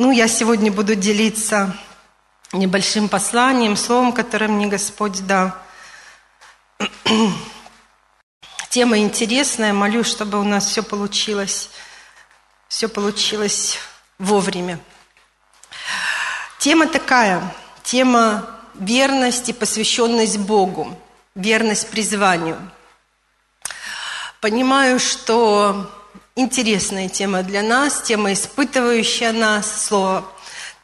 Ну, я сегодня буду делиться небольшим посланием, словом, которое мне Господь дал. Тема интересная, молюсь, чтобы у нас все получилось, все получилось вовремя. Тема такая, тема верность и посвященность Богу, верность призванию. Понимаю, что интересная тема для нас, тема, испытывающая нас, слово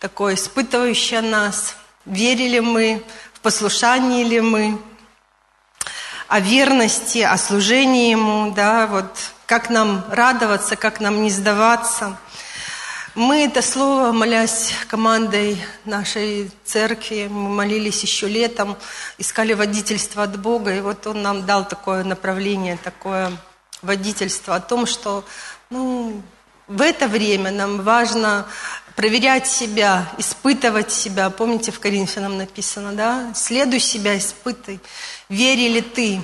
такое, испытывающее нас. Верили мы, в послушании ли мы, о верности, о служении Ему, да, вот как нам радоваться, как нам не сдаваться. Мы это слово, молясь командой нашей церкви, мы молились еще летом, искали водительство от Бога, и вот Он нам дал такое направление, такое водительство о том, что ну, в это время нам важно проверять себя, испытывать себя. Помните, в Коринфянам написано, да? Следуй себя, испытай. Вери ли ты?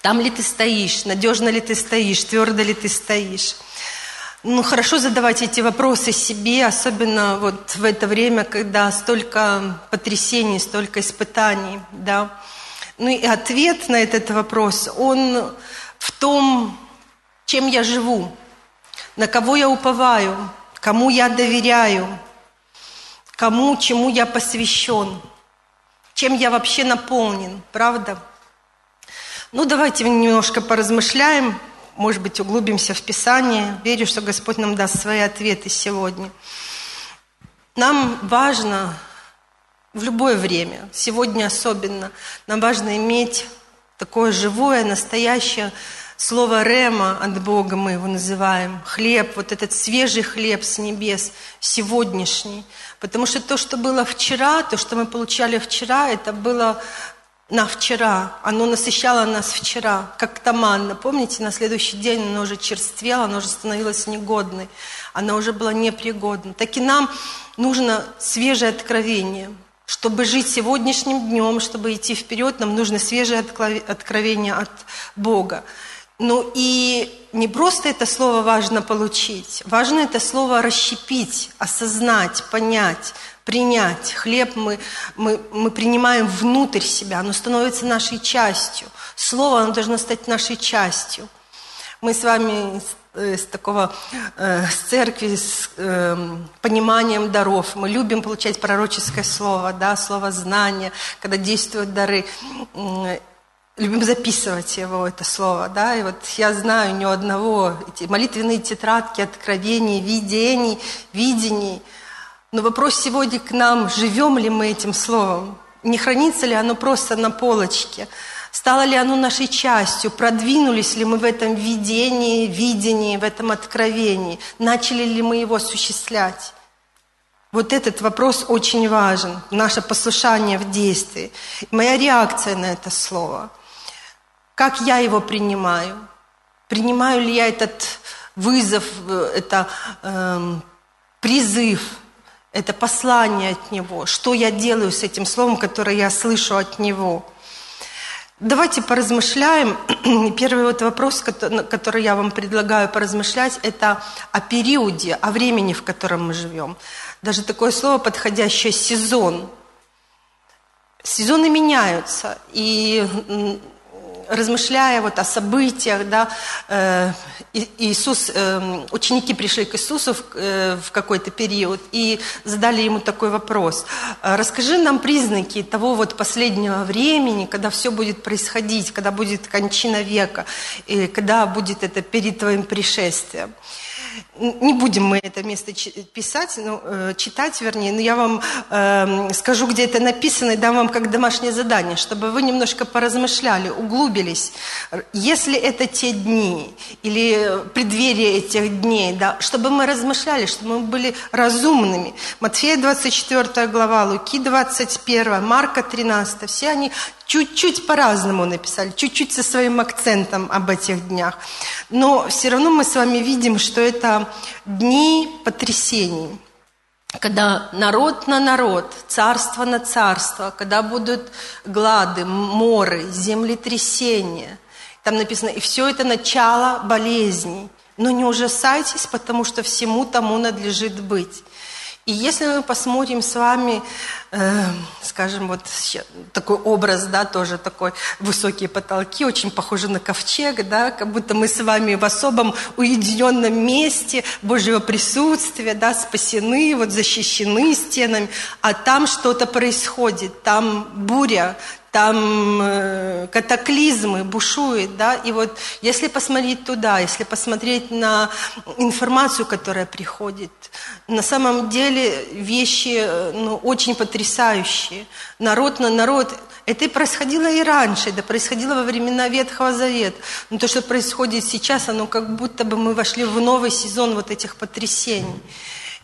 Там ли ты стоишь? Надежно ли ты стоишь? Твердо ли ты стоишь? Ну, хорошо задавать эти вопросы себе, особенно вот в это время, когда столько потрясений, столько испытаний, да. Ну и ответ на этот вопрос, он в том, чем я живу, на кого я уповаю, кому я доверяю, кому, чему я посвящен, чем я вообще наполнен, правда? Ну, давайте немножко поразмышляем, может быть, углубимся в Писание. Верю, что Господь нам даст свои ответы сегодня. Нам важно в любое время, сегодня особенно, нам важно иметь такое живое, настоящее слово «рема» от Бога мы его называем, хлеб, вот этот свежий хлеб с небес, сегодняшний. Потому что то, что было вчера, то, что мы получали вчера, это было на вчера, оно насыщало нас вчера, как та манна. Помните, на следующий день оно уже черствело, оно уже становилось негодной, оно уже было непригодной. Так и нам нужно свежее откровение – чтобы жить сегодняшним днем, чтобы идти вперед, нам нужно свежее откровение от Бога. Ну и не просто это слово важно получить, важно это слово расщепить, осознать, понять, принять. Хлеб мы, мы, мы принимаем внутрь себя, оно становится нашей частью. Слово, оно должно стать нашей частью. Мы с вами с такого, э, с церкви, с э, пониманием даров. Мы любим получать пророческое слово, да, слово знания, когда действуют дары. Э, любим записывать его, это слово, да, и вот я знаю ни одного, эти молитвенные тетрадки, откровений, видений, видений. Но вопрос сегодня к нам, живем ли мы этим словом? Не хранится ли оно просто на полочке? Стало ли оно нашей частью? Продвинулись ли мы в этом видении, видении, в этом откровении? Начали ли мы его осуществлять? Вот этот вопрос очень важен, наше послушание в действии. Моя реакция на это слово. Как я его принимаю? Принимаю ли я этот вызов, это э, призыв, это послание от Него? Что я делаю с этим словом, которое я слышу от Него? Давайте поразмышляем. Первый вот вопрос, который я вам предлагаю поразмышлять, это о периоде, о времени, в котором мы живем. Даже такое слово подходящее – сезон. Сезоны меняются, и размышляя вот о событиях, да, э, Иисус, э, ученики пришли к Иисусу в, э, в какой-то период и задали ему такой вопрос. Расскажи нам признаки того вот последнего времени, когда все будет происходить, когда будет кончина века, и когда будет это перед твоим пришествием. Не будем мы это место писать, ну, э, читать, вернее, но я вам э, скажу, где это написано, и дам вам как домашнее задание, чтобы вы немножко поразмышляли, углубились. Если это те дни или преддверие этих дней, да, чтобы мы размышляли, чтобы мы были разумными. Матфея 24 глава, Луки 21, Марка 13, все они чуть-чуть по-разному написали, чуть-чуть со своим акцентом об этих днях. Но все равно мы с вами видим, что это дни потрясений, когда народ на народ, царство на царство, когда будут глады, моры, землетрясения. Там написано, и все это начало болезней, но не ужасайтесь, потому что всему тому надлежит быть. И если мы посмотрим с вами, э, скажем, вот такой образ, да, тоже такой высокие потолки, очень похожи на ковчег, да, как будто мы с вами в особом уединенном месте Божьего присутствия, да, спасены, вот защищены стенами, а там что-то происходит, там буря, там э, катаклизмы бушуют, да, и вот если посмотреть туда, если посмотреть на информацию, которая приходит, на самом деле вещи э, ну, очень потрясающие. Народ на народ, это и происходило и раньше, это происходило во времена Ветхого Завета. Но то, что происходит сейчас, оно как будто бы мы вошли в новый сезон вот этих потрясений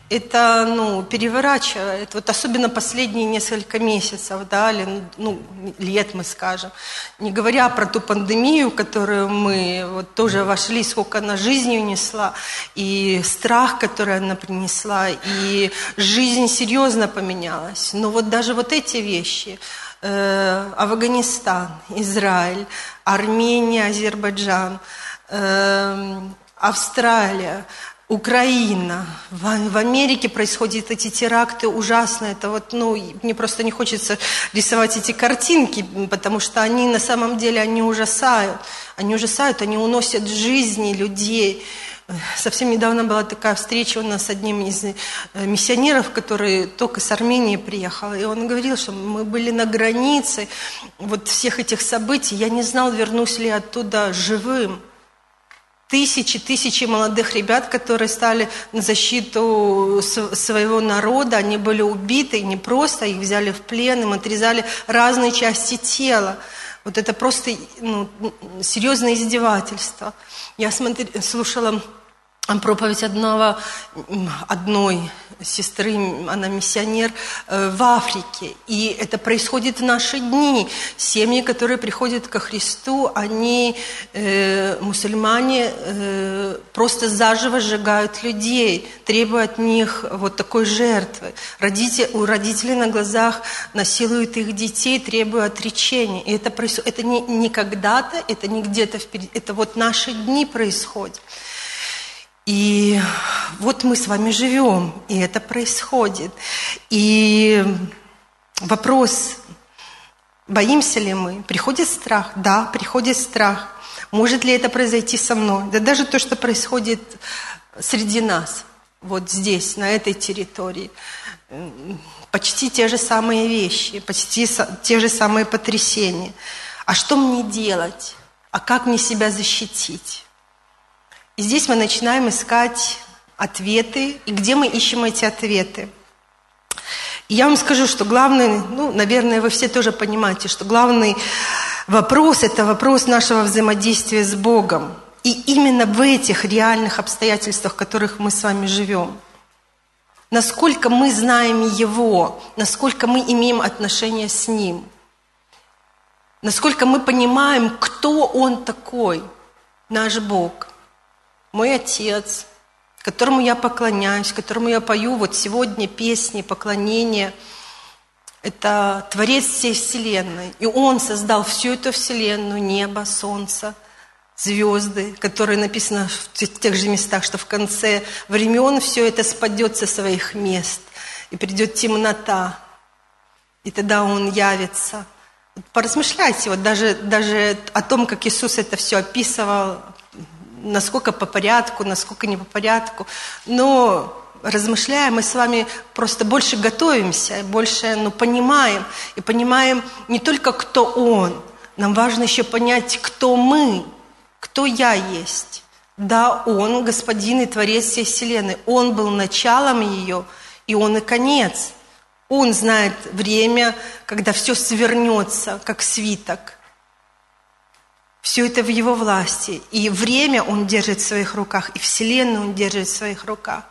это ну, переворачивает, вот особенно последние несколько месяцев, да, или, ну, лет, мы скажем. Не говоря про ту пандемию, которую мы вот тоже вошли, сколько она жизнью несла, и страх, который она принесла, и жизнь серьезно поменялась. Но вот даже вот эти вещи, э, Афганистан, Израиль, Армения, Азербайджан, э, Австралия, Украина, в, в Америке происходят эти теракты ужасные. Это вот, ну, мне просто не хочется рисовать эти картинки, потому что они на самом деле, они ужасают. Они ужасают, они уносят жизни людей. Совсем недавно была такая встреча у нас с одним из э, миссионеров, который только с Армении приехал. И он говорил, что мы были на границе вот всех этих событий. Я не знал, вернусь ли оттуда живым тысячи, тысячи молодых ребят, которые стали на защиту своего народа, они были убиты, не просто, их взяли в плен, им отрезали разные части тела. Вот это просто ну, серьезное издевательство. Я смотри, слушала проповедь одного, одной сестры, она миссионер э, в Африке. И это происходит в наши дни. Семьи, которые приходят ко Христу, они, э, мусульмане, э, просто заживо сжигают людей, требуя от них вот такой жертвы. Родители, у родителей на глазах насилуют их детей, требуя отречения. И это, происходит, это не, не когда-то, это не где-то впереди, это вот наши дни происходит. И вот мы с вами живем, и это происходит. И вопрос, боимся ли мы? Приходит страх? Да, приходит страх. Может ли это произойти со мной? Да даже то, что происходит среди нас, вот здесь, на этой территории, почти те же самые вещи, почти те же самые потрясения. А что мне делать? А как мне себя защитить? И здесь мы начинаем искать ответы, и где мы ищем эти ответы. И я вам скажу, что главный, ну, наверное, вы все тоже понимаете, что главный вопрос – это вопрос нашего взаимодействия с Богом. И именно в этих реальных обстоятельствах, в которых мы с вами живем. Насколько мы знаем Его, насколько мы имеем отношение с Ним. Насколько мы понимаем, кто Он такой, наш Бог мой отец, которому я поклоняюсь, которому я пою вот сегодня песни, поклонения. Это Творец всей Вселенной. И Он создал всю эту Вселенную, небо, солнце, звезды, которые написано в тех же местах, что в конце времен все это спадет со своих мест, и придет темнота, и тогда Он явится. Поразмышляйте вот даже, даже о том, как Иисус это все описывал, насколько по порядку, насколько не по порядку. Но размышляя, мы с вами просто больше готовимся, больше ну, понимаем. И понимаем не только, кто Он, нам важно еще понять, кто мы, кто я есть. Да, Он, Господин и Творец всей Вселенной. Он был началом ее, и Он и конец. Он знает время, когда все свернется, как свиток. Все это в его власти. И время он держит в своих руках, и Вселенную он держит в своих руках.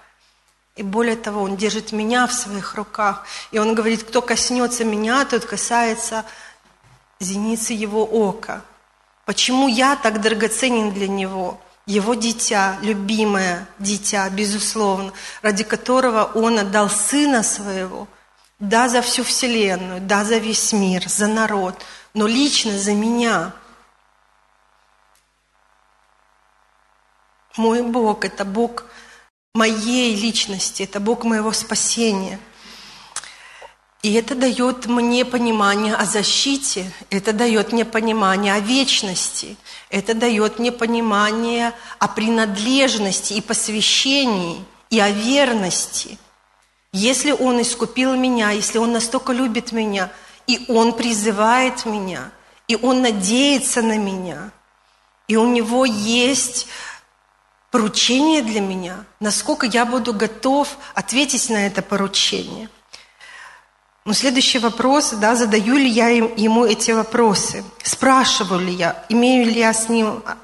И более того, он держит меня в своих руках. И он говорит, кто коснется меня, тот касается зеницы его ока. Почему я так драгоценен для него? Его дитя, любимое дитя, безусловно, ради которого он отдал сына своего, да, за всю вселенную, да, за весь мир, за народ, но лично за меня – Мой Бог – это Бог моей личности, это Бог моего спасения. И это дает мне понимание о защите, это дает мне понимание о вечности, это дает мне понимание о принадлежности и посвящении, и о верности. Если Он искупил меня, если Он настолько любит меня, и Он призывает меня, и Он надеется на меня, и у Него есть поручение для меня, насколько я буду готов ответить на это поручение. Но следующий вопрос, да, задаю ли я ему эти вопросы, спрашиваю ли я, имею ли я с ним а,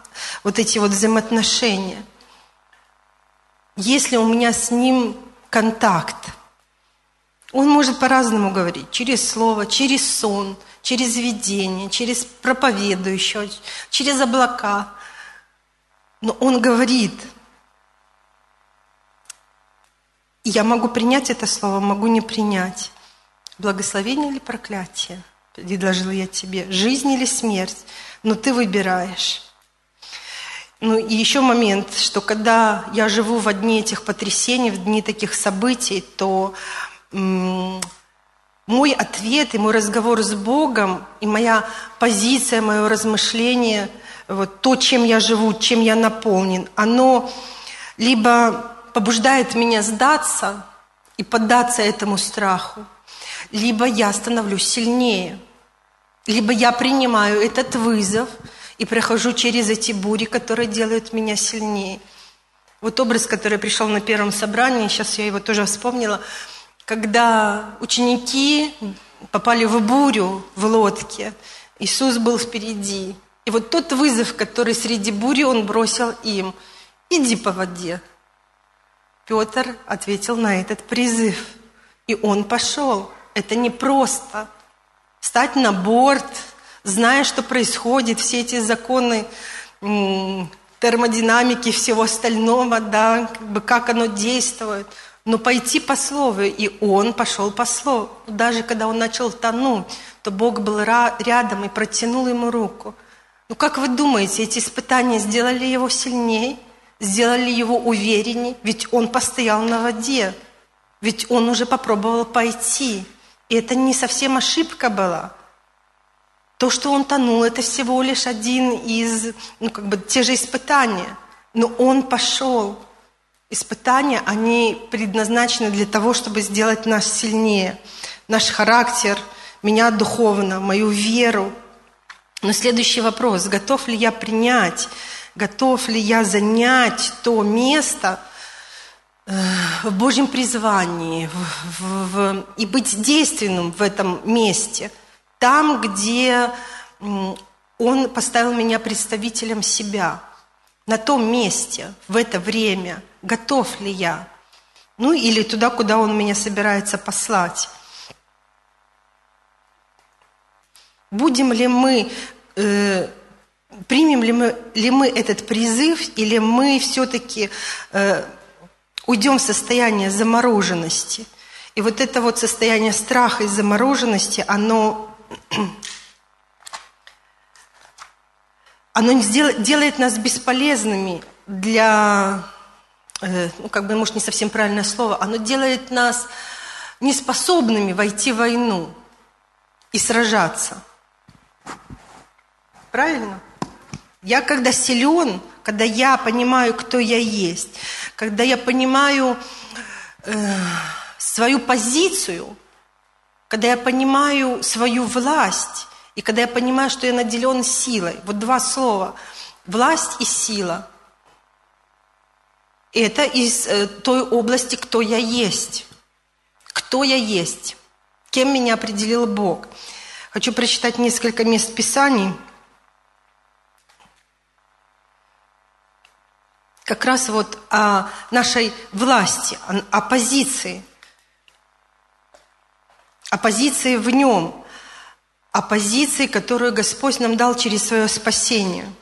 вот эти вот взаимоотношения. Есть ли у меня с ним контакт? Он может по-разному говорить, через слово, через сон, через видение, через проповедующего, через облака. Но он говорит. я могу принять это слово, могу не принять. Благословение или проклятие? Предложила я тебе. Жизнь или смерть? Но ты выбираешь. Ну и еще момент, что когда я живу в дни этих потрясений, в дни таких событий, то мой ответ и мой разговор с Богом, и моя позиция, мое размышление, вот то, чем я живу, чем я наполнен, оно либо побуждает меня сдаться и поддаться этому страху, либо я становлюсь сильнее, либо я принимаю этот вызов и прохожу через эти бури, которые делают меня сильнее. Вот образ, который пришел на первом собрании, сейчас я его тоже вспомнила, когда ученики попали в бурю в лодке, Иисус был впереди. И вот тот вызов, который среди бури он бросил им, иди по воде. Петр ответил на этот призыв, и он пошел. Это не просто стать на борт, зная, что происходит, все эти законы термодинамики, всего остального, да, как бы как оно действует. Но пойти по слову, и он пошел по слову. Даже когда он начал тонуть, то Бог был рядом и протянул ему руку. Ну как вы думаете, эти испытания сделали его сильнее, сделали его увереннее? Ведь он постоял на воде, ведь он уже попробовал пойти. И это не совсем ошибка была. То, что он тонул, это всего лишь один из, ну, как бы, те же испытания. Но он пошел. Испытания, они предназначены для того, чтобы сделать нас сильнее. Наш характер, меня духовно, мою веру. Но следующий вопрос, готов ли я принять, готов ли я занять то место – в Божьем призвании в, в, в, и быть действенным в этом месте, там, где Он поставил меня представителем себя, на том месте, в это время, готов ли я, ну или туда, куда Он меня собирается послать. Будем ли мы, э, примем ли мы, ли мы этот призыв, или мы все-таки э, уйдем в состояние замороженности. И вот это вот состояние страха и замороженности, оно, оно делает нас бесполезными для, э, ну как бы, может, не совсем правильное слово, оно делает нас неспособными войти в войну и сражаться. Правильно? Я когда силен, когда я понимаю, кто я есть, когда я понимаю э, свою позицию, когда я понимаю свою власть, и когда я понимаю, что я наделен силой. Вот два слова. Власть и сила. Это из э, той области, кто я есть. Кто я есть. Кем меня определил Бог. Хочу прочитать несколько мест Писаний – как раз вот о нашей власти, о позиции, о позиции в нем, о позиции, которую Господь нам дал через свое спасение.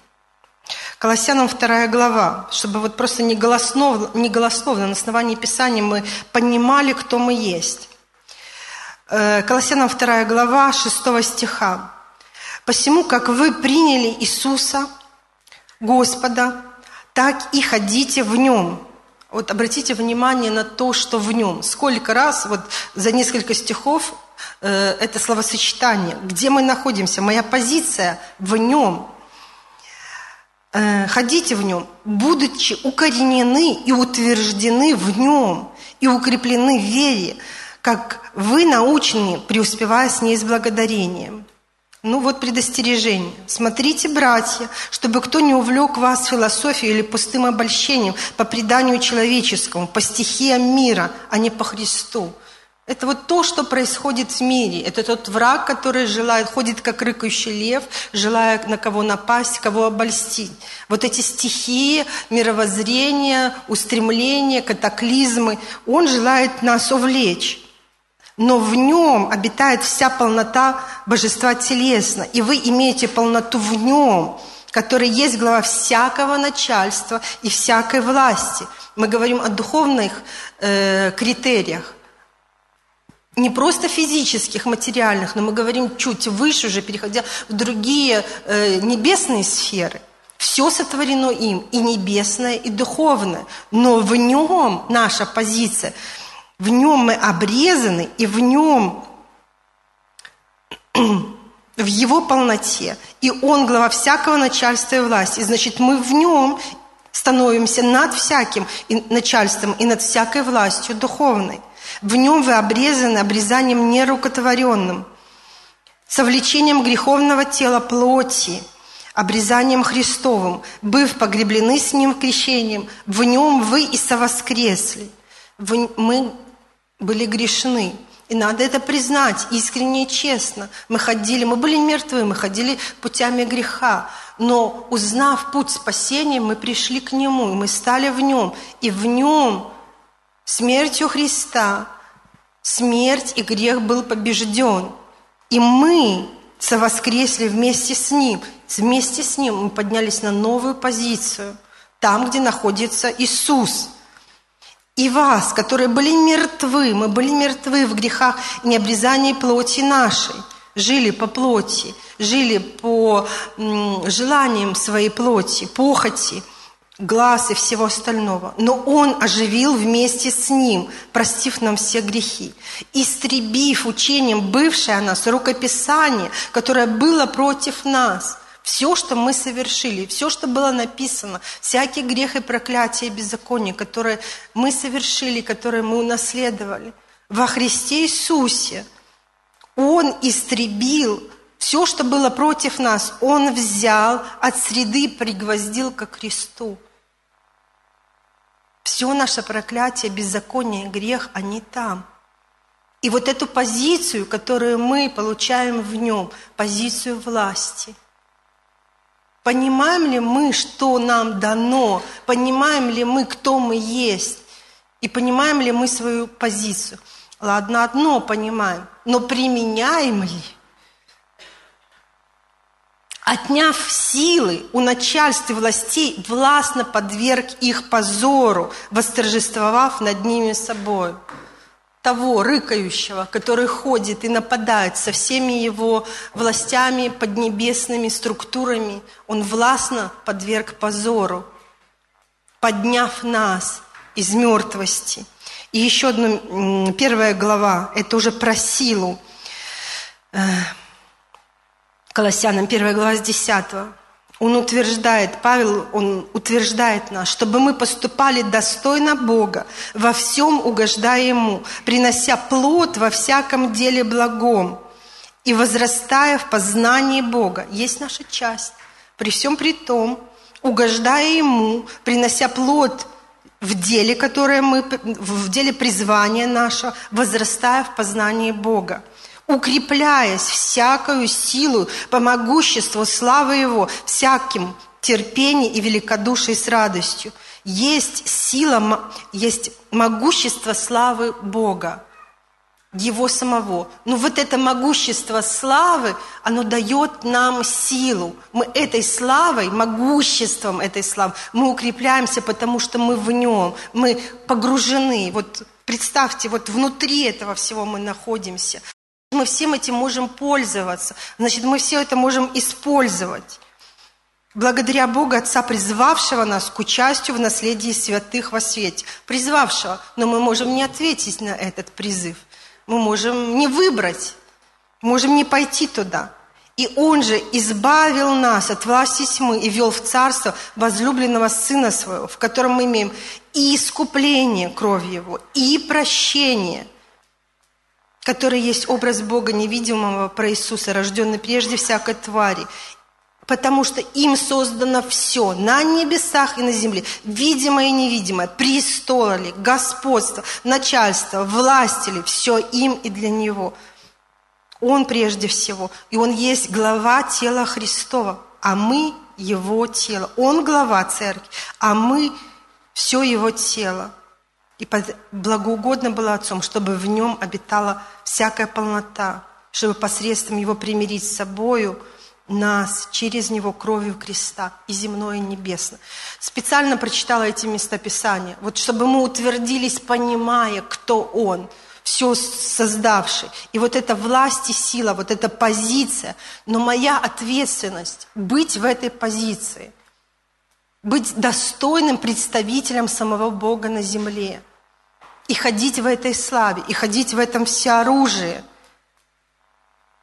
Колоссянам 2 глава, чтобы вот просто не голословно, не голословно на основании Писания мы понимали, кто мы есть. Э, Колоссянам 2 глава 6 стиха. «Посему, как вы приняли Иисуса, Господа, так и ходите в нем. Вот обратите внимание на то, что в нем. Сколько раз вот за несколько стихов э, это словосочетание. Где мы находимся? Моя позиция в нем. Э, ходите в нем, будучи укоренены и утверждены в нем, и укреплены в вере, как вы научены, преуспевая с ней с благодарением. Ну вот предостережение. Смотрите, братья, чтобы кто не увлек вас философией или пустым обольщением по преданию человеческому, по стихиям мира, а не по Христу. Это вот то, что происходит в мире. Это тот враг, который желает, ходит как рыкающий лев, желая на кого напасть, кого обольстить. Вот эти стихии, мировоззрения, устремления, катаклизмы, он желает нас увлечь но в нем обитает вся полнота божества телесно, и вы имеете полноту в нем, который есть глава всякого начальства и всякой власти. Мы говорим о духовных э, критериях, не просто физических, материальных, но мы говорим чуть выше уже, переходя в другие э, небесные сферы. Все сотворено им, и небесное, и духовное. Но в нем наша позиция – в нем мы обрезаны, и в нем, в его полноте. И он глава всякого начальства и власти. И значит, мы в нем становимся над всяким начальством и над всякой властью духовной. В нем вы обрезаны обрезанием нерукотворенным, совлечением греховного тела плоти, обрезанием Христовым, быв погреблены с Ним крещением, в Нем вы и совоскресли. Мы были грешны. И надо это признать искренне и честно. Мы ходили, мы были мертвы, мы ходили путями греха. Но узнав путь спасения, мы пришли к Нему, и мы стали в Нем. И в Нем смертью Христа смерть и грех был побежден. И мы совоскресли вместе с Ним. Вместе с Ним мы поднялись на новую позицию, там, где находится Иисус – и вас, которые были мертвы, мы были мертвы в грехах и необрезании плоти нашей, жили по плоти, жили по желаниям своей плоти, похоти, глаз и всего остального. Но Он оживил вместе с Ним, простив нам все грехи, истребив учением бывшее о нас рукописание, которое было против нас – все, что мы совершили, все, что было написано, всякий грех и проклятие и беззаконие, которые мы совершили, которые мы унаследовали, во Христе Иисусе Он истребил все, что было против нас, Он взял от среды, пригвоздил ко кресту. Все наше проклятие, беззаконие, грех, они там. И вот эту позицию, которую мы получаем в нем, позицию власти – Понимаем ли мы, что нам дано? Понимаем ли мы, кто мы есть? И понимаем ли мы свою позицию? Ладно, одно понимаем, но применяем ли? Отняв силы у начальств и властей, властно подверг их позору, восторжествовав над ними собой того рыкающего, который ходит и нападает со всеми его властями, поднебесными структурами, он властно подверг позору, подняв нас из мертвости. И еще одна, первая глава, это уже про силу. Э, Колоссянам, первая глава с 10. Он утверждает, Павел, он утверждает нас, чтобы мы поступали достойно Бога, во всем угождая Ему, принося плод во всяком деле благом и возрастая в познании Бога. Есть наша часть. При всем при том, угождая Ему, принося плод в деле, которое мы, в деле призвания нашего, возрастая в познании Бога укрепляясь всякою силу по могуществу славы Его, всяким терпением и великодушием с радостью. Есть сила, есть могущество славы Бога, Его самого. Но вот это могущество славы, оно дает нам силу. Мы этой славой, могуществом этой славы, мы укрепляемся, потому что мы в нем, мы погружены. Вот представьте, вот внутри этого всего мы находимся мы всем этим можем пользоваться, значит, мы все это можем использовать. благодаря Богу Отца, призвавшего нас к участию в наследии святых во свете. Призвавшего. Но мы можем не ответить на этот призыв. Мы можем не выбрать. Можем не пойти туда. И Он же избавил нас от власти тьмы и вел в царство возлюбленного Сына Своего, в котором мы имеем и искупление крови Его, и прощение, который есть образ Бога невидимого про Иисуса, рожденный прежде всякой твари, потому что им создано все на небесах и на земле, видимое и невидимое, престолы господство, начальство, власти ли, все им и для Него – он прежде всего, и Он есть глава тела Христова, а мы Его тело. Он глава церкви, а мы все Его тело. И благоугодно было Отцом, чтобы в нем обитала всякая полнота, чтобы посредством Его примирить с собою нас через Него кровью креста и земное и небесное. Специально прочитала эти местописания, вот чтобы мы утвердились, понимая, кто Он – все создавший. И вот эта власть и сила, вот эта позиция, но моя ответственность быть в этой позиции, быть достойным представителем самого Бога на земле и ходить в этой славе, и ходить в этом всеоружии.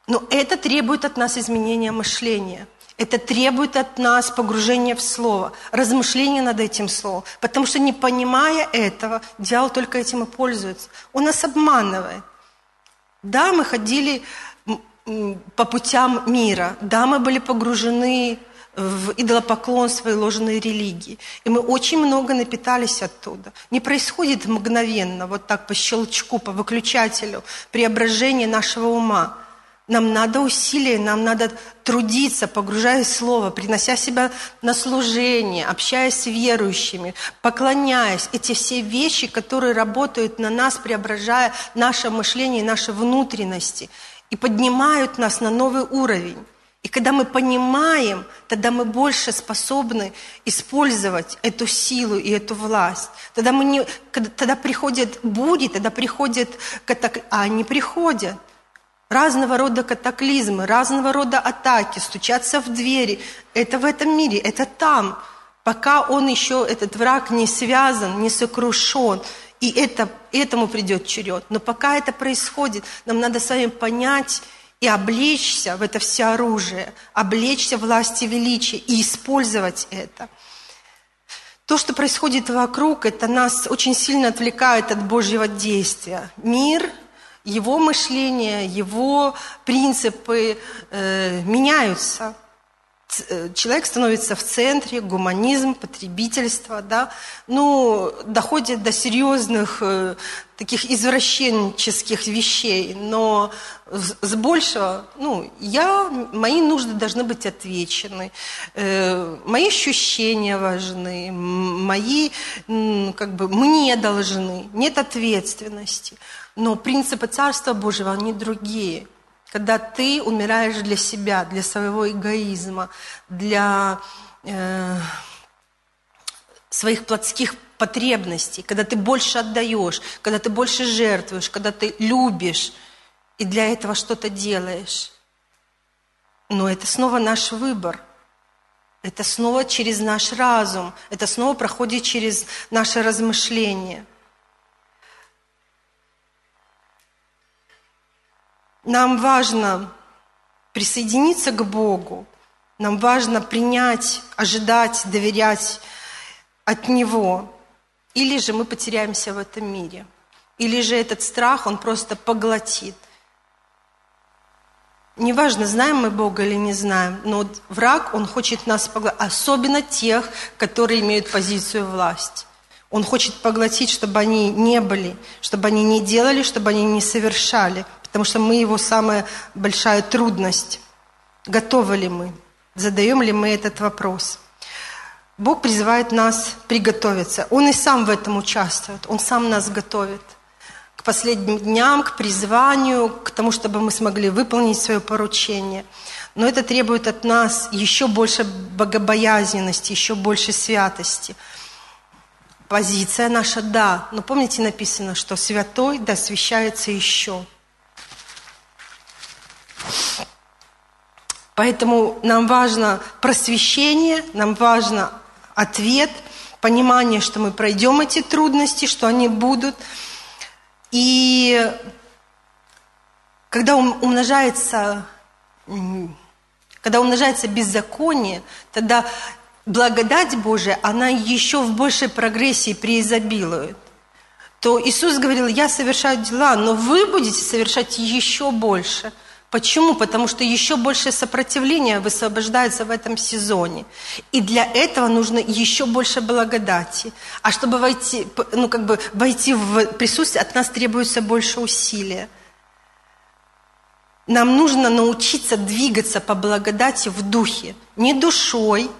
Но это требует от нас изменения мышления – это требует от нас погружения в Слово, размышления над этим Словом. Потому что не понимая этого, дьявол только этим и пользуется. Он нас обманывает. Да, мы ходили по путям мира. Да, мы были погружены в идолопоклонство и ложные религии. И мы очень много напитались оттуда. Не происходит мгновенно, вот так по щелчку, по выключателю, преображение нашего ума – нам надо усилия, нам надо трудиться, погружаясь в Слово, принося себя на служение, общаясь с верующими, поклоняясь. Эти все вещи, которые работают на нас, преображая наше мышление, наши внутренности и поднимают нас на новый уровень. И когда мы понимаем, тогда мы больше способны использовать эту силу и эту власть. Тогда, мы не, тогда приходят бури, тогда приходят катаклизмы, а они приходят. Разного рода катаклизмы, разного рода атаки, стучаться в двери. Это в этом мире, это там. Пока он еще, этот враг, не связан, не сокрушен. И это, этому придет черед. Но пока это происходит, нам надо с вами понять и облечься в это все оружие, облечься власти величия и использовать это. То, что происходит вокруг, это нас очень сильно отвлекает от Божьего действия. Мир – его мышление, его принципы э, меняются. Э, человек становится в центре, гуманизм, потребительство, да, ну, доходит до серьезных э, таких извращенческих вещей, но с большего, ну, я, мои нужды должны быть отвечены, э, мои ощущения важны, мои, как бы, мне должны, нет ответственности. Но принципы Царства Божьего, они другие. Когда ты умираешь для себя, для своего эгоизма, для э, своих плотских потребностей, когда ты больше отдаешь, когда ты больше жертвуешь, когда ты любишь и для этого что-то делаешь. Но это снова наш выбор. Это снова через наш разум. Это снова проходит через наше размышление – Нам важно присоединиться к Богу, нам важно принять, ожидать, доверять от Него. Или же мы потеряемся в этом мире. Или же этот страх, он просто поглотит. Неважно, знаем мы Бога или не знаем, но враг, он хочет нас поглотить, особенно тех, которые имеют позицию власти. Он хочет поглотить, чтобы они не были, чтобы они не делали, чтобы они не совершали – потому что мы его самая большая трудность. Готовы ли мы? Задаем ли мы этот вопрос? Бог призывает нас приготовиться. Он и сам в этом участвует. Он сам нас готовит к последним дням, к призванию, к тому, чтобы мы смогли выполнить свое поручение. Но это требует от нас еще больше богобоязненности, еще больше святости. Позиция наша – да, но помните написано, что святой да освящается еще – Поэтому нам важно просвещение, нам важно ответ, понимание, что мы пройдем эти трудности, что они будут. И когда умножается, когда умножается беззаконие, тогда благодать Божия, она еще в большей прогрессии преизобилует. То Иисус говорил, я совершаю дела, но вы будете совершать еще больше. Почему? Потому что еще большее сопротивление высвобождается в этом сезоне. И для этого нужно еще больше благодати. А чтобы войти, ну, как бы войти в присутствие, от нас требуется больше усилия. Нам нужно научиться двигаться по благодати в духе, не душой.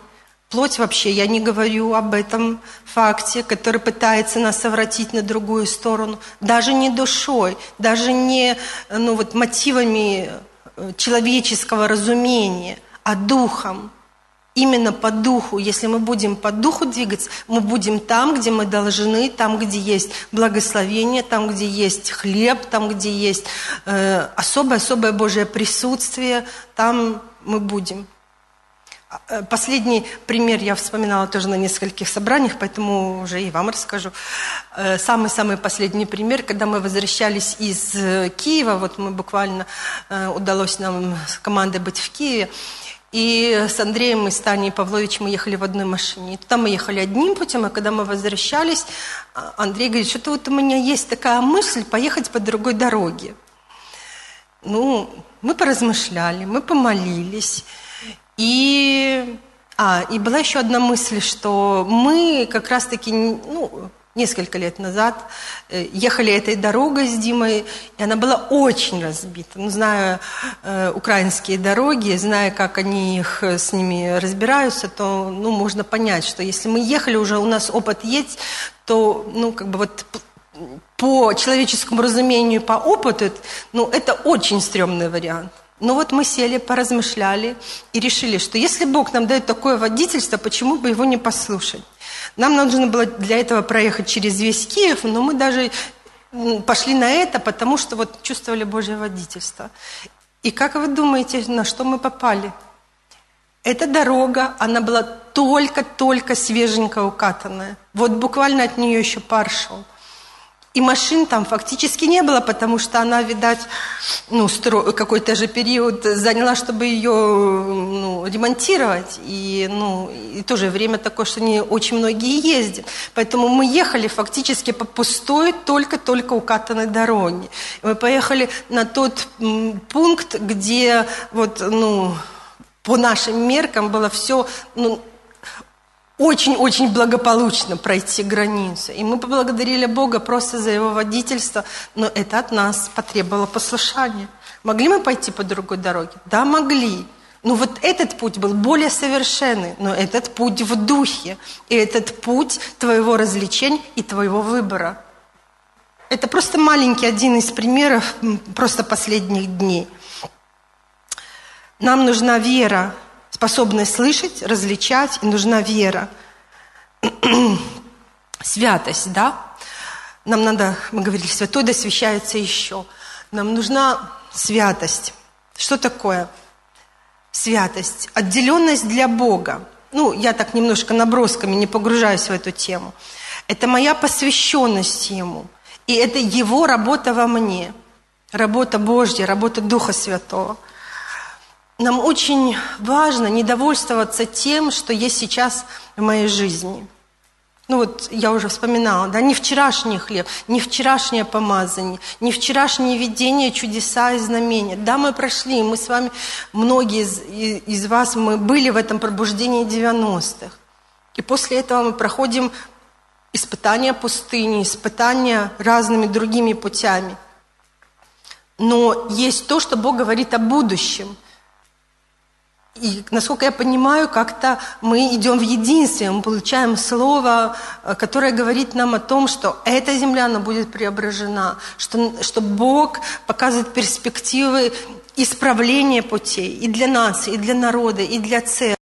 Плоть вообще, я не говорю об этом факте, который пытается нас совратить на другую сторону. Даже не душой, даже не ну, вот, мотивами э, человеческого разумения, а духом именно по духу. Если мы будем по духу двигаться, мы будем там, где мы должны, там, где есть благословение, там, где есть хлеб, там, где есть особое-особое э, Божье присутствие, там мы будем. Э, последний пример я вспоминала тоже на нескольких собраниях, поэтому уже и вам расскажу. Э, самый-самый последний пример, когда мы возвращались из э, Киева, вот мы буквально удалось нам с командой быть в Киеве, и с Андреем и с Таней Павловичем мы ехали в одной машине. И туда мы ехали одним путем, а когда мы возвращались, а, Андрей говорит, что-то вот у меня есть такая мысль поехать по другой дороге. Ну, мы поразмышляли, мы помолились. И, а, и была еще одна мысль, что мы как раз-таки, ну, несколько лет назад э, ехали этой дорогой с Димой, и она была очень разбита. Ну, зная э, украинские дороги, зная, как они их э, с ними разбираются, то ну, можно понять, что если мы ехали, уже у нас опыт есть, то ну, как бы вот по человеческому разумению, по опыту, ну, это очень стрёмный вариант. Но вот мы сели, поразмышляли и решили, что если Бог нам дает такое водительство, почему бы его не послушать? Нам нужно было для этого проехать через весь Киев, но мы даже пошли на это, потому что вот чувствовали Божье водительство. И как вы думаете, на что мы попали? Эта дорога, она была только-только свеженько укатанная. Вот буквально от нее еще пар шел. И машин там фактически не было, потому что она, видать, ну, какой-то же период заняла, чтобы ее ну, ремонтировать. И, ну, и тоже время такое, что не очень многие ездят. Поэтому мы ехали фактически по пустой, только-только укатанной дороге. Мы поехали на тот пункт, где вот, ну, по нашим меркам было все ну, очень-очень благополучно пройти границу. И мы поблагодарили Бога просто за Его водительство, но это от нас потребовало послушания. Могли мы пойти по другой дороге? Да, могли. Но вот этот путь был более совершенный, но этот путь в духе, и этот путь твоего развлечения и твоего выбора. Это просто маленький один из примеров просто последних дней. Нам нужна вера, способность слышать, различать, и нужна вера. Святость, да? Нам надо, мы говорили, святой досвящается еще. Нам нужна святость. Что такое святость? Отделенность для Бога. Ну, я так немножко набросками не погружаюсь в эту тему. Это моя посвященность Ему. И это Его работа во мне. Работа Божья, работа Духа Святого – нам очень важно не довольствоваться тем, что есть сейчас в моей жизни. Ну вот я уже вспоминала, да, не вчерашний хлеб, не вчерашнее помазание, не вчерашнее видение, чудеса и знамения. Да, мы прошли, мы с вами, многие из, из вас, мы были в этом пробуждении 90-х. И после этого мы проходим испытания пустыни, испытания разными другими путями. Но есть то, что Бог говорит о будущем – и, насколько я понимаю, как-то мы идем в единстве, мы получаем слово, э, которое говорит нам о том, что эта земля, она будет преображена, что, что Бог показывает перспективы исправления путей и для нас, и для народа, и для церкви.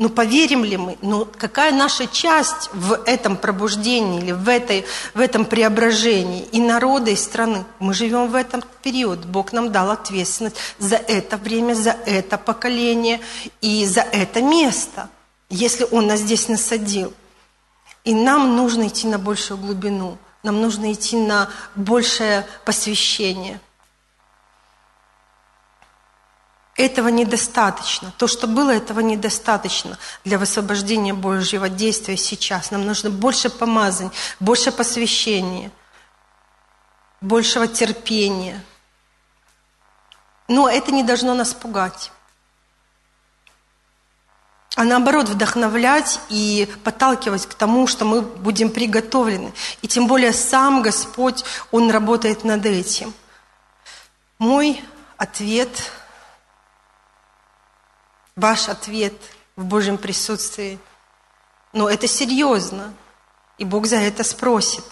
Но поверим ли мы? Но какая наша часть в этом пробуждении или в, этой, в этом преображении и народа, и страны? Мы живем в этом период. Бог нам дал ответственность за это время, за это поколение и за это место, если Он нас здесь насадил. И нам нужно идти на большую глубину, нам нужно идти на большее посвящение – Этого недостаточно. То, что было, этого недостаточно для высвобождения Божьего действия сейчас. Нам нужно больше помазань, больше посвящения, большего терпения. Но это не должно нас пугать а наоборот вдохновлять и подталкивать к тому, что мы будем приготовлены. И тем более сам Господь, Он работает над этим. Мой ответ ваш ответ в Божьем присутствии. Но это серьезно, и Бог за это спросит.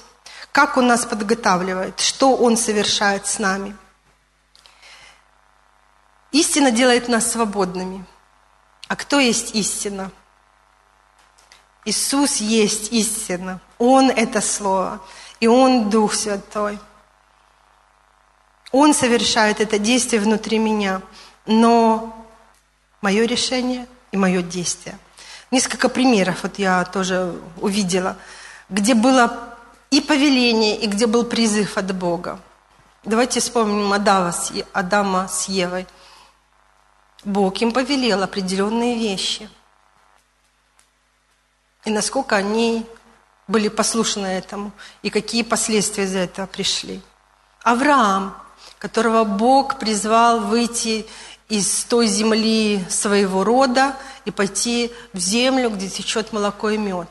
Как Он нас подготавливает, что Он совершает с нами. Истина делает нас свободными. А кто есть истина? Иисус есть истина. Он – это Слово. И Он – Дух Святой. Он совершает это действие внутри меня. Но мое решение и мое действие. Несколько примеров вот я тоже увидела, где было и повеление, и где был призыв от Бога. Давайте вспомним Адама с, Адама с Евой. Бог им повелел определенные вещи. И насколько они были послушны этому, и какие последствия из этого пришли. Авраам, которого Бог призвал выйти из той земли своего рода и пойти в землю, где течет молоко и мед.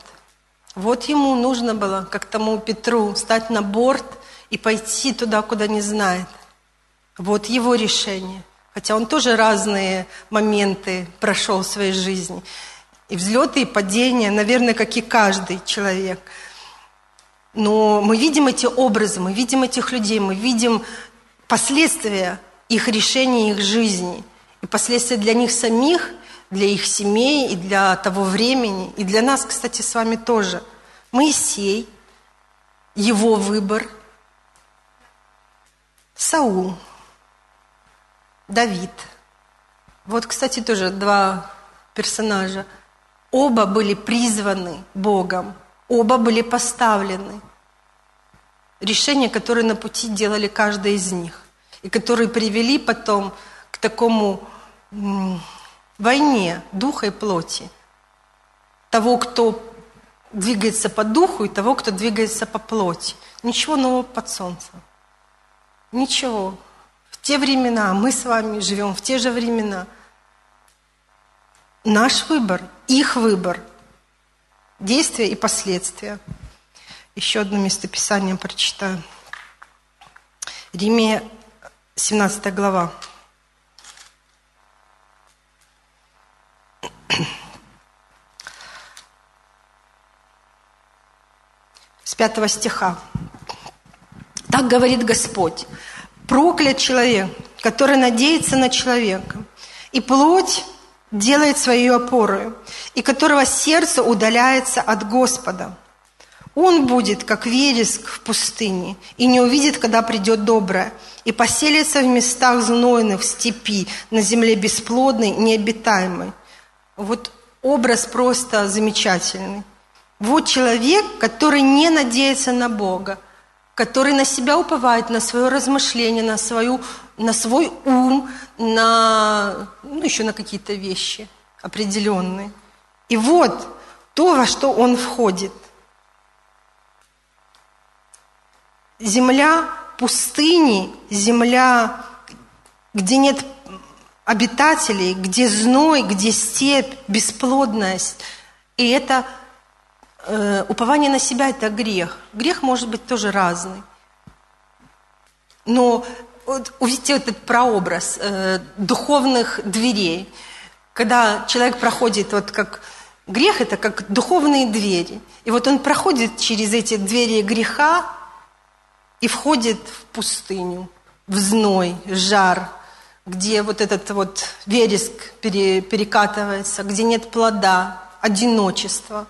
Вот ему нужно было, как тому Петру, стать на борт и пойти туда, куда не знает. Вот его решение. Хотя он тоже разные моменты прошел в своей жизни. И взлеты, и падения, наверное, как и каждый человек. Но мы видим эти образы, мы видим этих людей, мы видим последствия их решений, их жизни. И последствия для них самих, для их семей и для того времени, и для нас, кстати, с вами тоже. Моисей, его выбор, Саул, Давид. Вот, кстати, тоже два персонажа. Оба были призваны Богом, оба были поставлены. Решения, которые на пути делали каждый из них и которые привели потом к такому войне духа и плоти. Того, кто двигается по духу, и того, кто двигается по плоти. Ничего нового под солнцем. Ничего. В те времена, мы с вами живем в те же времена. Наш выбор, их выбор, действия и последствия. Еще одно местописание прочитаю. Римия 17 глава. С пятого стиха. Так говорит Господь. Проклят человек, который надеется на человека, и плоть делает свою опорою, и которого сердце удаляется от Господа – он будет, как вереск в пустыне, и не увидит, когда придет доброе, и поселится в местах знойных, в степи, на земле бесплодной, необитаемой. Вот образ просто замечательный. Вот человек, который не надеется на Бога, который на себя уповает, на свое размышление, на, свою, на свой ум, на, ну, еще на какие-то вещи определенные. И вот то, во что он входит – земля пустыни, земля, где нет обитателей, где зной, где степь, бесплодность. И это э, упование на себя – это грех. Грех может быть тоже разный. Но вот увидите этот прообраз э, духовных дверей. Когда человек проходит, вот как грех – это как духовные двери. И вот он проходит через эти двери греха, и входит в пустыню, в зной, жар, где вот этот вот вереск пере, перекатывается, где нет плода, одиночество.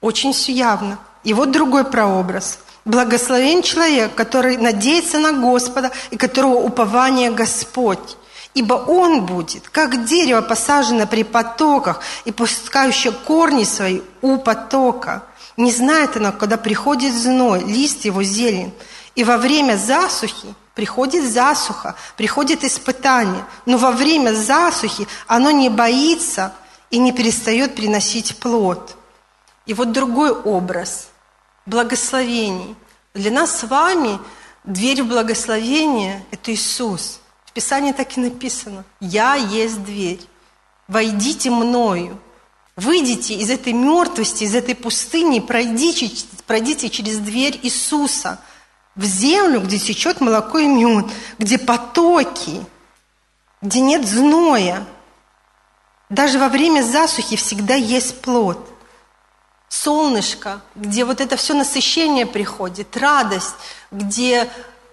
Очень все явно. И вот другой прообраз. Благословен человек, который надеется на Господа и которого упование Господь. Ибо он будет, как дерево, посажено при потоках и пускающее корни свои у потока. Не знает оно, когда приходит зной, лист его зелень. И во время засухи приходит засуха, приходит испытание. Но во время засухи оно не боится и не перестает приносить плод. И вот другой образ благословений. Для нас с вами дверь в благословение – это Иисус – Писании так и написано. «Я есть дверь. Войдите мною». Выйдите из этой мертвости, из этой пустыни, пройдите, пройдите через дверь Иисуса в землю, где течет молоко и мед, где потоки, где нет зноя. Даже во время засухи всегда есть плод. Солнышко, где вот это все насыщение приходит, радость, где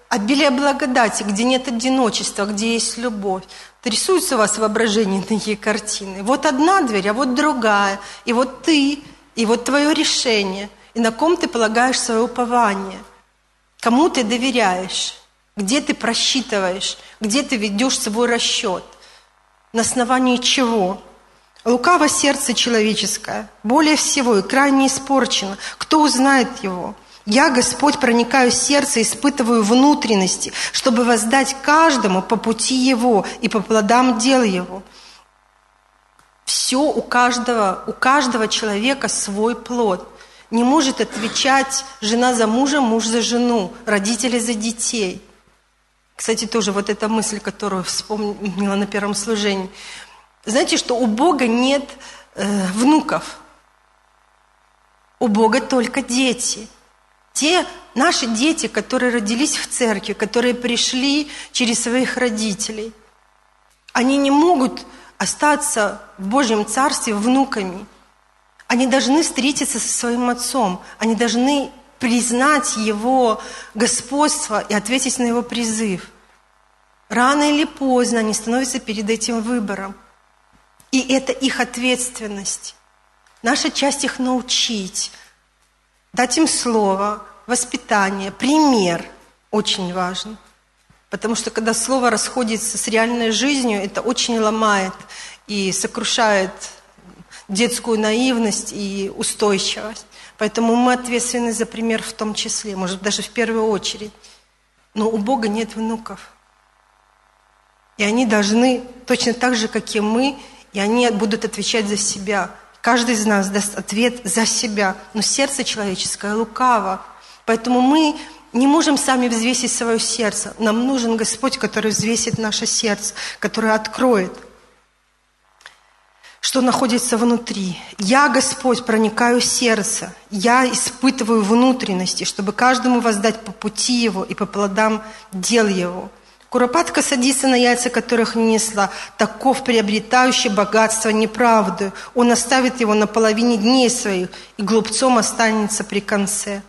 обилие благодати, где нет одиночества, где есть любовь. Рисуются у вас воображение такие картины. Вот одна дверь, а вот другая. И вот ты, и вот твое решение. И на ком ты полагаешь свое упование. Кому ты доверяешь. Где ты просчитываешь. Где ты ведешь свой расчет. На основании чего? Лукаво сердце человеческое, более всего и крайне испорчено. Кто узнает его? Я, Господь, проникаю в сердце, испытываю внутренности, чтобы воздать каждому по пути его и по плодам дел его. Все у каждого, у каждого человека свой плод. Не может отвечать жена за мужа, муж за жену, родители за детей. Кстати, тоже вот эта мысль, которую вспомнила на первом служении. Знаете, что у Бога нет э, внуков. У Бога только дети – те наши дети, которые родились в церкви, которые пришли через своих родителей, они не могут остаться в Божьем Царстве внуками. Они должны встретиться со своим отцом. Они должны признать его господство и ответить на его призыв. Рано или поздно они становятся перед этим выбором. И это их ответственность. Наша часть их научить, дать им слово, воспитание, пример очень важен. Потому что когда слово расходится с реальной жизнью, это очень ломает и сокрушает детскую наивность и устойчивость. Поэтому мы ответственны за пример в том числе, может даже в первую очередь. Но у Бога нет внуков. И они должны точно так же, как и мы, и они будут отвечать за себя. Каждый из нас даст ответ за себя. Но сердце человеческое лукаво. Поэтому мы не можем сами взвесить свое сердце. Нам нужен Господь, который взвесит наше сердце, который откроет, что находится внутри. Я, Господь, проникаю в сердце. Я испытываю внутренности, чтобы каждому воздать по пути его и по плодам дел его. Куропатка садится на яйца, которых не несла. Таков приобретающий богатство неправду. Он оставит его на половине дней своих, и глупцом останется при конце.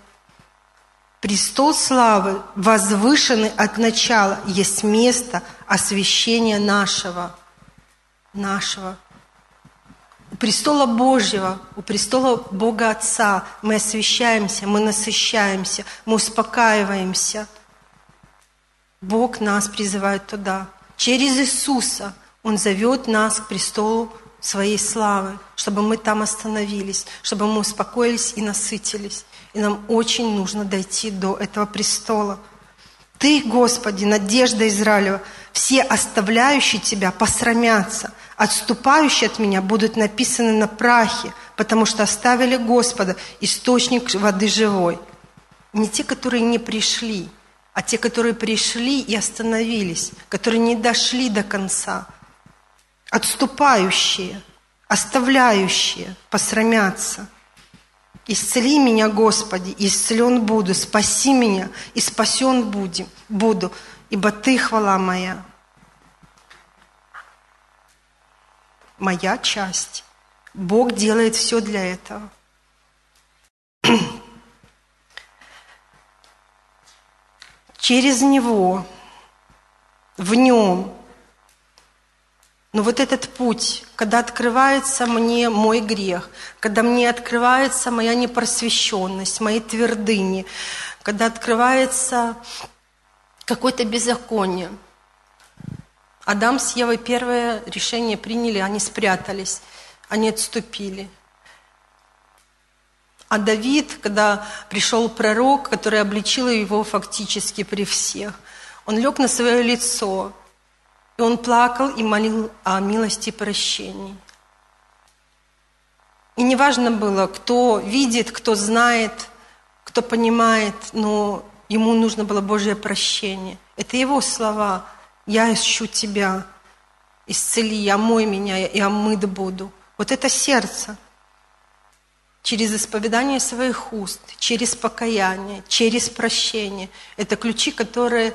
Престол славы, возвышенный от начала, есть место освящения нашего, нашего. У престола Божьего, у престола Бога Отца мы освящаемся, мы насыщаемся, мы успокаиваемся – Бог нас призывает туда. Через Иисуса Он зовет нас к престолу своей славы, чтобы мы там остановились, чтобы мы успокоились и насытились. И нам очень нужно дойти до этого престола. Ты, Господи, надежда Израилева, все оставляющие Тебя посрамятся, отступающие от Меня будут написаны на прахе, потому что оставили Господа, источник воды живой. Не те, которые не пришли – а те, которые пришли и остановились, которые не дошли до конца, отступающие, оставляющие, посрамятся. Исцели меня, Господи, исцелен буду, спаси меня, и спасен будем, буду, ибо Ты хвала моя. Моя часть. Бог делает все для этого. Через Него в нем. Но вот этот путь, когда открывается мне мой грех, когда мне открывается моя непросвещенность, мои твердыни, когда открывается какое-то беззаконие. Адам с Евой первое решение приняли, они спрятались, они отступили. А Давид, когда пришел пророк, который обличил его фактически при всех, он лег на свое лицо, и он плакал и молил о милости и прощении. И неважно было, кто видит, кто знает, кто понимает, но ему нужно было Божье прощение. Это его слова. «Я ищу тебя, исцели, омой меня, и омыт буду». Вот это сердце. Через исповедание своих уст, через покаяние, через прощение. Это ключи, которые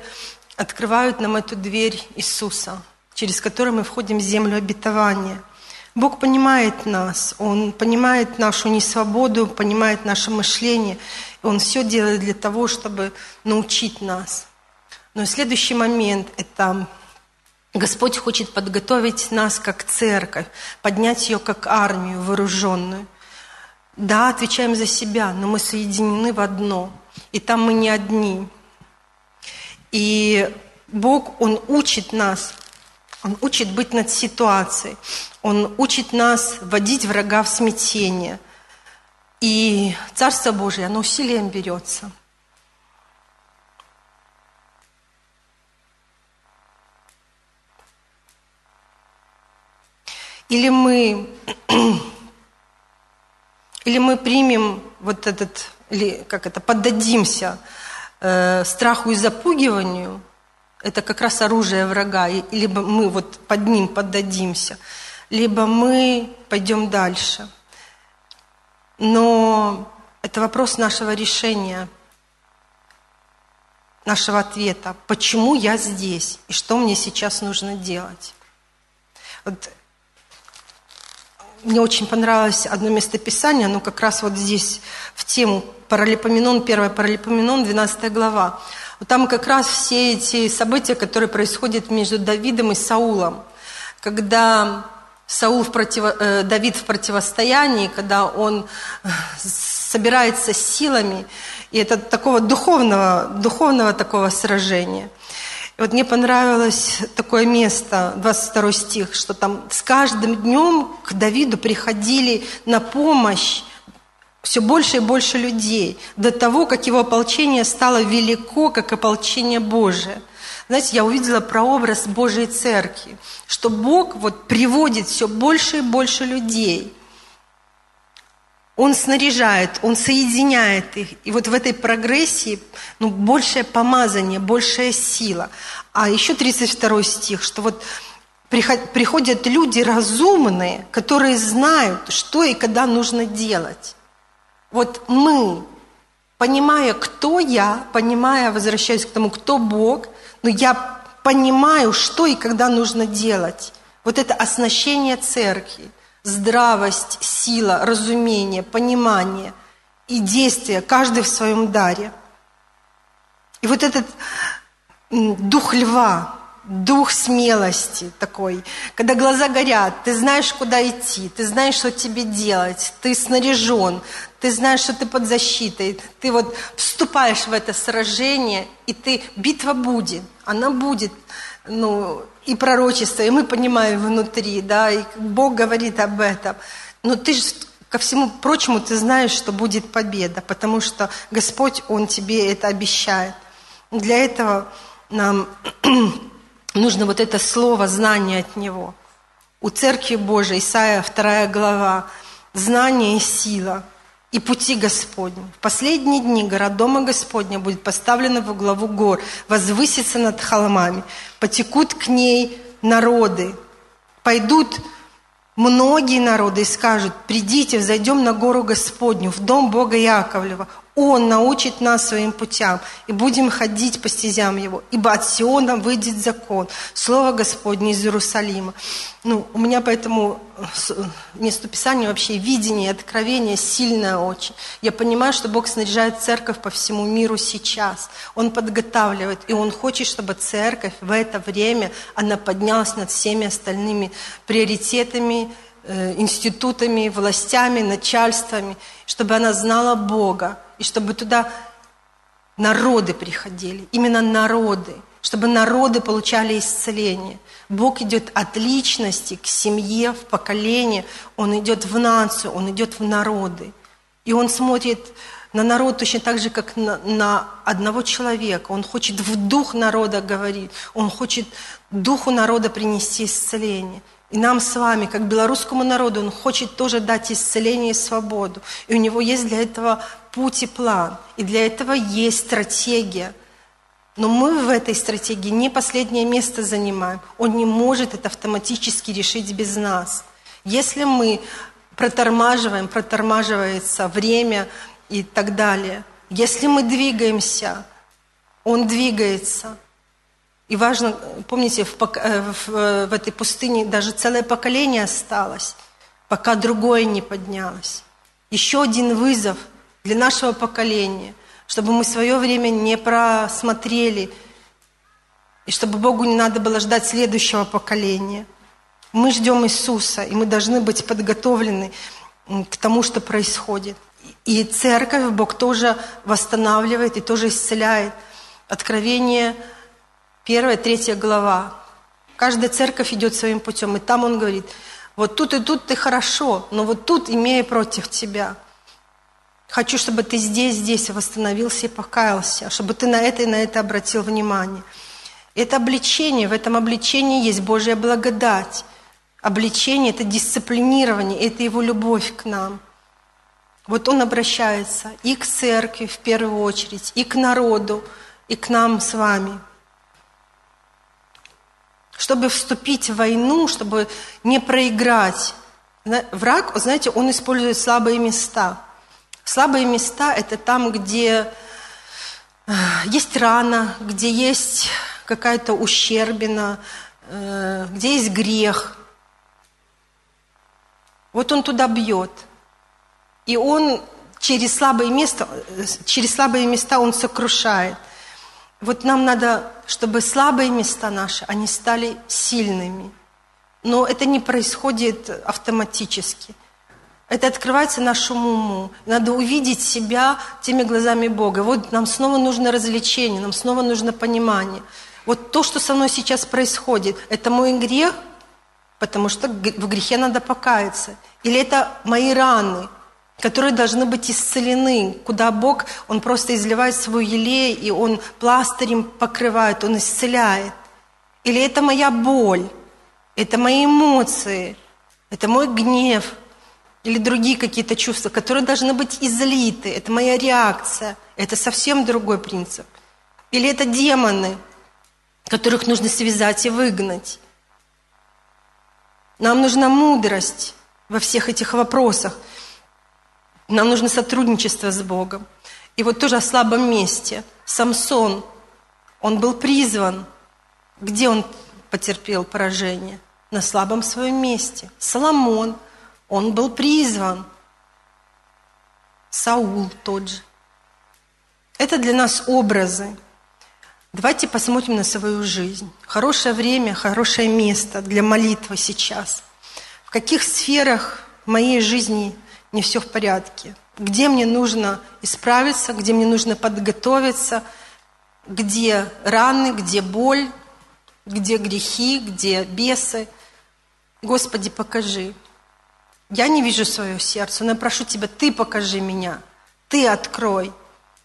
открывают нам эту дверь Иисуса, через которую мы входим в землю обетования. Бог понимает нас, Он понимает нашу несвободу, понимает наше мышление, Он все делает для того, чтобы научить нас. Но следующий момент – это Господь хочет подготовить нас как церковь, поднять ее как армию вооруженную. Да, отвечаем за себя, но мы соединены в одно. И там мы не одни. И Бог, Он учит нас, Он учит быть над ситуацией, Он учит нас водить врага в смятение. И Царство Божие, оно усилием берется. Или мы, или мы примем вот этот, или как это, поддадимся э, страху и запугиванию, это как раз оружие врага, и, либо мы вот под ним поддадимся, либо мы пойдем дальше. Но это вопрос нашего решения, нашего ответа. Почему я здесь и что мне сейчас нужно делать? Вот мне очень понравилось одно местописание, оно как раз вот здесь в тему Паралипоменон, 1 Паралипоменон, 12 глава. Вот там как раз все эти события, которые происходят между Давидом и Саулом. Когда Саул в противо, э, Давид в противостоянии, когда он э, собирается силами, и это такого духовного, духовного такого сражения – вот мне понравилось такое место, 22 стих, что там с каждым днем к Давиду приходили на помощь все больше и больше людей, до того, как его ополчение стало велико, как ополчение Божие. Знаете, я увидела прообраз Божьей Церкви, что Бог вот приводит все больше и больше людей. Он снаряжает, Он соединяет их. И вот в этой прогрессии ну, большее помазание, большая сила. А еще 32 стих, что вот приходят люди разумные, которые знают, что и когда нужно делать. Вот мы, понимая, кто я, понимая, возвращаясь к тому, кто Бог, но я понимаю, что и когда нужно делать. Вот это оснащение церкви – здравость, сила, разумение, понимание и действие, каждый в своем даре. И вот этот дух льва, дух смелости такой, когда глаза горят, ты знаешь, куда идти, ты знаешь, что тебе делать, ты снаряжен, ты знаешь, что ты под защитой, ты вот вступаешь в это сражение, и ты, битва будет, она будет, ну, и пророчество, и мы понимаем внутри, да, и Бог говорит об этом. Но ты же ко всему прочему ты знаешь, что будет победа, потому что Господь, Он тебе это обещает. Для этого нам нужно вот это слово, знание от Него. У Церкви Божией, Исаия 2 глава, знание и сила – и пути Господни. В последние дни гора Дома Господня будет поставлена во главу гор, возвысится над холмами, потекут к ней народы, пойдут многие народы и скажут, придите, взойдем на гору Господню, в дом Бога Яковлева. Он научит нас своим путям, и будем ходить по стезям Его, ибо от Сиона выйдет закон, Слово Господне из Иерусалима. Ну, у меня поэтому э, место Писания вообще видение, откровение сильное очень. Я понимаю, что Бог снаряжает церковь по всему миру сейчас. Он подготавливает, и Он хочет, чтобы церковь в это время, она поднялась над всеми остальными приоритетами, Э, институтами, властями, начальствами, чтобы она знала Бога, и чтобы туда народы приходили, именно народы, чтобы народы получали исцеление. Бог идет от личности к семье, в поколение, Он идет в нацию, Он идет в народы. И Он смотрит на народ точно так же, как на, на одного человека. Он хочет в дух народа говорить, Он хочет духу народа принести исцеление. И нам с вами, как белорусскому народу, он хочет тоже дать исцеление и свободу. И у него есть для этого путь и план. И для этого есть стратегия. Но мы в этой стратегии не последнее место занимаем. Он не может это автоматически решить без нас. Если мы протормаживаем, протормаживается время и так далее. Если мы двигаемся, он двигается – и важно, помните, в, э, в, э, в этой пустыне даже целое поколение осталось, пока другое не поднялось. Еще один вызов для нашего поколения, чтобы мы свое время не просмотрели, и чтобы Богу не надо было ждать следующего поколения. Мы ждем Иисуса, и мы должны быть подготовлены к тому, что происходит. И церковь Бог тоже восстанавливает и тоже исцеляет. Откровение – первая, третья глава. Каждая церковь идет своим путем, и там он говорит, вот тут и тут ты хорошо, но вот тут имея против тебя. Хочу, чтобы ты здесь, здесь восстановился и покаялся, чтобы ты на это и на это обратил внимание. Это обличение, в этом обличении есть Божья благодать. Обличение – это дисциплинирование, это Его любовь к нам. Вот Он обращается и к церкви в первую очередь, и к народу, и к нам с вами – чтобы вступить в войну, чтобы не проиграть. Враг, знаете, он использует слабые места. Слабые места – это там, где э, есть рана, где есть какая-то ущербина, э, где есть грех. Вот он туда бьет. И он через слабые места, э, через слабые места он сокрушает. Вот нам надо, чтобы слабые места наши, они стали сильными. Но это не происходит автоматически. Это открывается нашему уму. Надо увидеть себя теми глазами Бога. Вот нам снова нужно развлечение, нам снова нужно понимание. Вот то, что со мной сейчас происходит, это мой грех, потому что в грехе надо покаяться. Или это мои раны, которые должны быть исцелены, куда Бог, Он просто изливает свой елей, и Он пластырем покрывает, Он исцеляет. Или это моя боль, это мои эмоции, это мой гнев, или другие какие-то чувства, которые должны быть излиты, это моя реакция, это совсем другой принцип. Или это демоны, которых нужно связать и выгнать. Нам нужна мудрость во всех этих вопросах – нам нужно сотрудничество с Богом. И вот тоже о слабом месте. Самсон, он был призван. Где он потерпел поражение? На слабом своем месте. Соломон, он был призван. Саул тот же. Это для нас образы. Давайте посмотрим на свою жизнь. Хорошее время, хорошее место для молитвы сейчас. В каких сферах моей жизни – не все в порядке, где мне нужно исправиться, где мне нужно подготовиться, где раны, где боль, где грехи, где бесы. Господи, покажи. Я не вижу свое сердце, но я прошу Тебя, Ты покажи меня, Ты открой,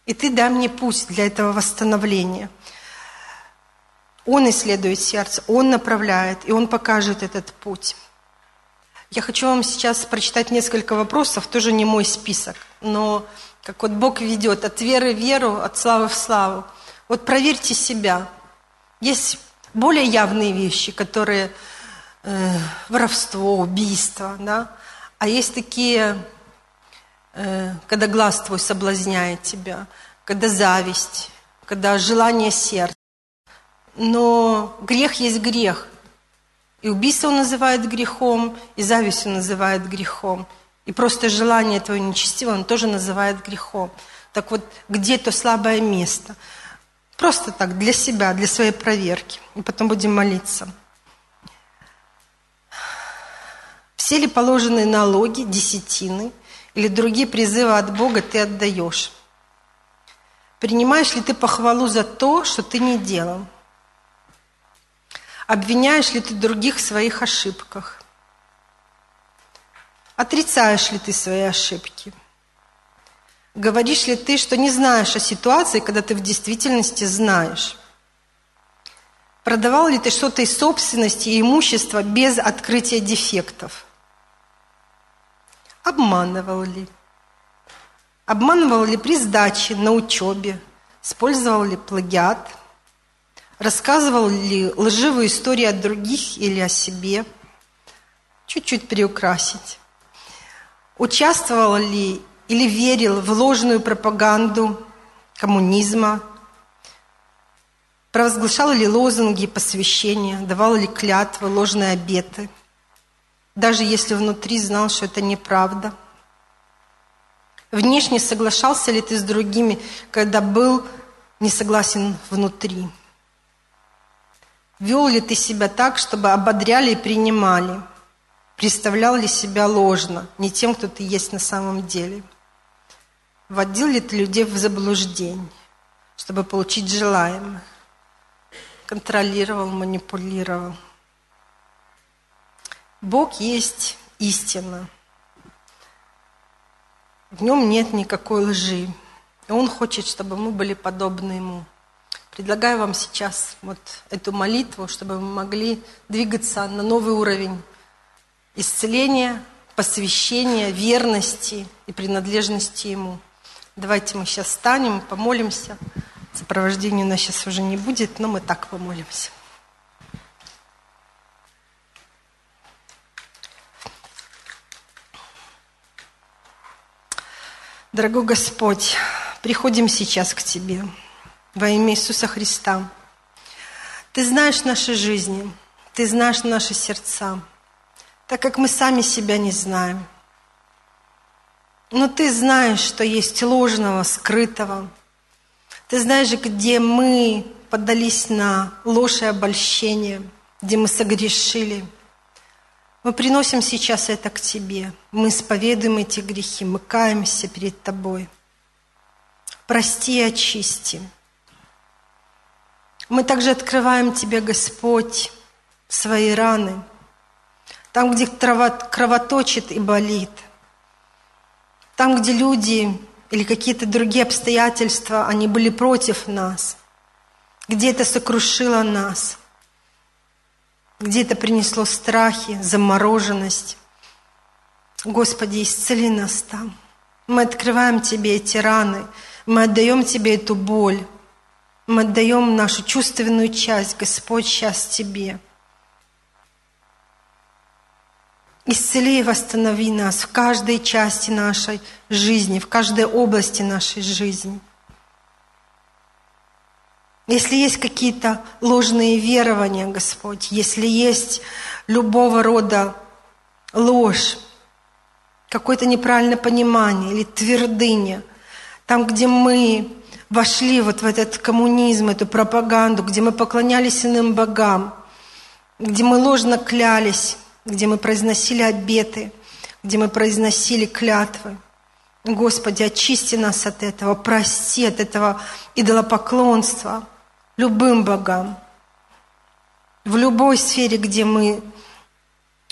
и Ты дай мне путь для этого восстановления. Он исследует сердце, Он направляет, и Он покажет этот путь. Я хочу вам сейчас прочитать несколько вопросов, тоже не мой список, но как вот Бог ведет от веры в веру, от славы в славу. Вот проверьте себя. Есть более явные вещи, которые э, воровство, убийство, да, а есть такие э, когда глаз твой соблазняет тебя, когда зависть, когда желание сердца. Но грех есть грех. И убийство он называет грехом, и зависть он называет грехом. И просто желание твое нечестивое он тоже называет грехом. Так вот, где то слабое место? Просто так, для себя, для своей проверки. И потом будем молиться. Все ли положенные налоги, десятины или другие призывы от Бога ты отдаешь? Принимаешь ли ты похвалу за то, что ты не делал? Обвиняешь ли ты других в своих ошибках? Отрицаешь ли ты свои ошибки? Говоришь ли ты, что не знаешь о ситуации, когда ты в действительности знаешь? Продавал ли ты что-то из собственности и имущества без открытия дефектов? Обманывал ли? Обманывал ли при сдаче на учебе? Использовал ли плагиат? Рассказывал ли лживые истории о других или о себе? Чуть-чуть приукрасить. Участвовал ли или верил в ложную пропаганду коммунизма? Провозглашал ли лозунги посвящения? Давал ли клятвы, ложные обеты – даже если внутри знал, что это неправда? Внешне соглашался ли ты с другими, когда был не согласен внутри? Вел ли ты себя так, чтобы ободряли и принимали? Представлял ли себя ложно, не тем, кто ты есть на самом деле? Вводил ли ты людей в заблуждение, чтобы получить желаемое? Контролировал, манипулировал? Бог есть истина. В нем нет никакой лжи. И Он хочет, чтобы мы были подобны Ему. Предлагаю вам сейчас вот эту молитву, чтобы мы могли двигаться на новый уровень исцеления, посвящения, верности и принадлежности Ему. Давайте мы сейчас встанем, помолимся. Сопровождения у нас сейчас уже не будет, но мы так помолимся. Дорогой Господь, приходим сейчас к Тебе во имя Иисуса Христа. Ты знаешь наши жизни, Ты знаешь наши сердца, так как мы сами себя не знаем. Но Ты знаешь, что есть ложного, скрытого. Ты знаешь, где мы поддались на ложь и обольщение, где мы согрешили – мы приносим сейчас это к Тебе. Мы исповедуем эти грехи, мы каемся перед Тобой. Прости и очисти. Мы также открываем Тебе, Господь, свои раны, там, где кровоточит и болит, там, где люди или какие-то другие обстоятельства, они были против нас, где это сокрушило нас – где это принесло страхи, замороженность. Господи, исцели нас там. Мы открываем Тебе эти раны, мы отдаем Тебе эту боль, мы отдаем нашу чувственную часть, Господь, сейчас Тебе. Исцели и восстанови нас в каждой части нашей жизни, в каждой области нашей жизни – если есть какие-то ложные верования, Господь, если есть любого рода ложь, какое-то неправильное понимание или твердыня, там, где мы вошли вот в этот коммунизм, эту пропаганду, где мы поклонялись иным богам, где мы ложно клялись, где мы произносили обеты, где мы произносили клятвы. Господи, очисти нас от этого, прости от этого идолопоклонства – любым богам. В любой сфере, где мы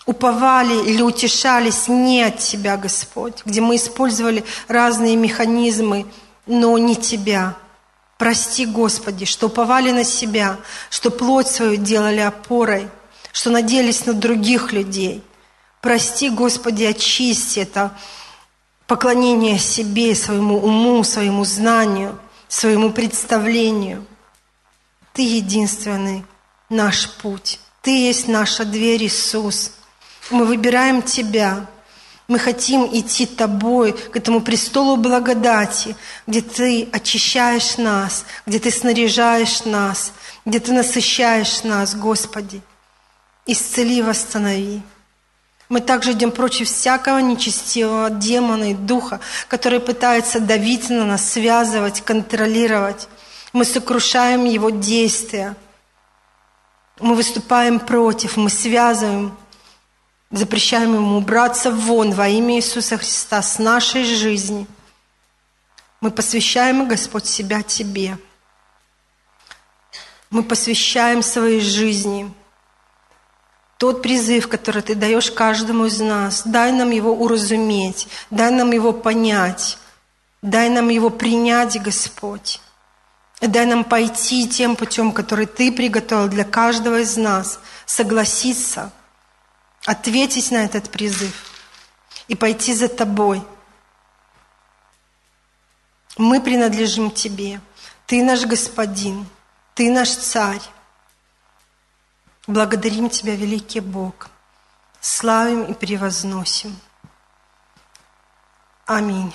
уповали или утешались не от Тебя, Господь, где мы использовали разные механизмы, но не Тебя. Прости, Господи, что уповали на себя, что плоть свою делали опорой, что надеялись на других людей. Прости, Господи, очисти это поклонение себе, своему уму, своему знанию, своему представлению – ты единственный наш путь. Ты есть наша дверь, Иисус. Мы выбираем Тебя. Мы хотим идти Тобой к этому престолу благодати, где Ты очищаешь нас, где Ты снаряжаешь нас, где Ты насыщаешь нас, Господи. Исцели, восстанови. Мы также идем против всякого нечестивого демона и духа, который пытается давить на нас, связывать, контролировать. Мы сокрушаем его действия. Мы выступаем против, мы связываем, запрещаем ему убраться вон во имя Иисуса Христа с нашей жизни. Мы посвящаем, Господь, себя Тебе. Мы посвящаем своей жизни – тот призыв, который Ты даешь каждому из нас, дай нам его уразуметь, дай нам его понять, дай нам его принять, Господь. И дай нам пойти тем путем, который Ты приготовил для каждого из нас, согласиться, ответить на этот призыв и пойти за Тобой. Мы принадлежим Тебе. Ты наш Господин, Ты наш Царь. Благодарим Тебя, великий Бог. Славим и превозносим. Аминь.